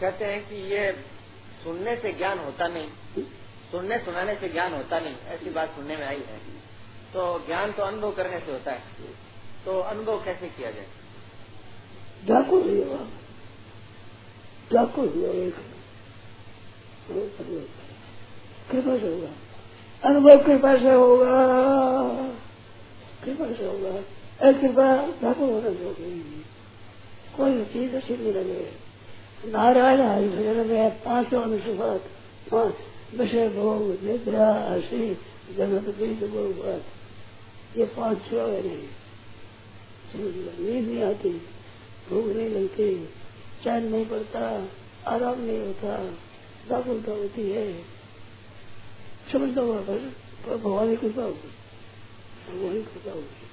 कहते हैं कि ये सुनने से ज्ञान होता नहीं, सुनने सुनाने से ज्ञान होता नहीं, ऐसी बात सुनने में आई है। तो ज्ञान तो अनुभव करने से होता है। तो अनुभव कैसे किया जाए? डाकू डाकू कृपा से होगा। अनुभव कृपा से होगा। कृपा से होगा। कृपा डाकू होना चाहिए। कोई चीज़ अच्छी नहीं लगे नारायण हरि भजन में पाँचों अनुष्पात पाँच विषय भोग, निद्रा, हसी, जगत बीज भोग ये पाँच छो है। नहीं नींद नहीं आती, भूख नहीं लगती, चैन नहीं पड़ता, आराम नहीं होता, व्याकुलता होती है। समझता हुआ पर भगवान की कृपा होगी। भगवान की कृपा होगी।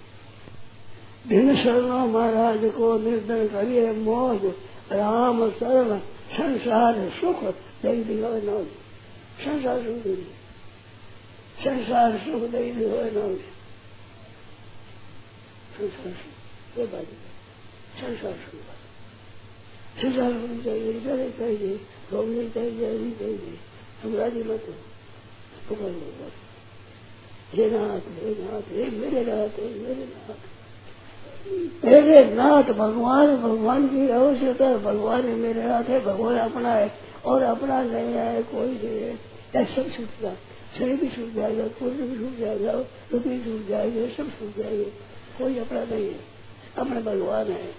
भिन्न शरणों महाराज को निर्धन करिए, मौज राम शरण, संसार सुख दई दिहो न संसार सुख दई संसार सुख दई दिहो न संसार सुख ये बात संसार सुख। संसार सुख चाहिए डरे चाहिए भोगनी चाहिए नहीं चाहिए हम राज़ी मत हो। हे नाथ हे नाथ, हे मेरे नाथ, हे मेरे नाथ। मेरे नाथ भगवान भगवान की आवश्यकता है भगवान ही मेरे हाथ है, भगवान अपना है और अपना नहीं है कोई नहीं है। या सब छूट गया। शरीर भी छूट जाएगा पुण्य भी छूट जाएगा दुख भी छूट जाएँगे सब छूट जाएँगे कोई अपना नहीं है। अपने भगवान है।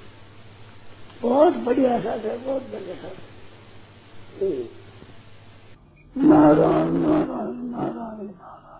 बहुत बढ़िया साथ है, बहुत बढ़िया साथ नारायण नारायण नारायण नारायण।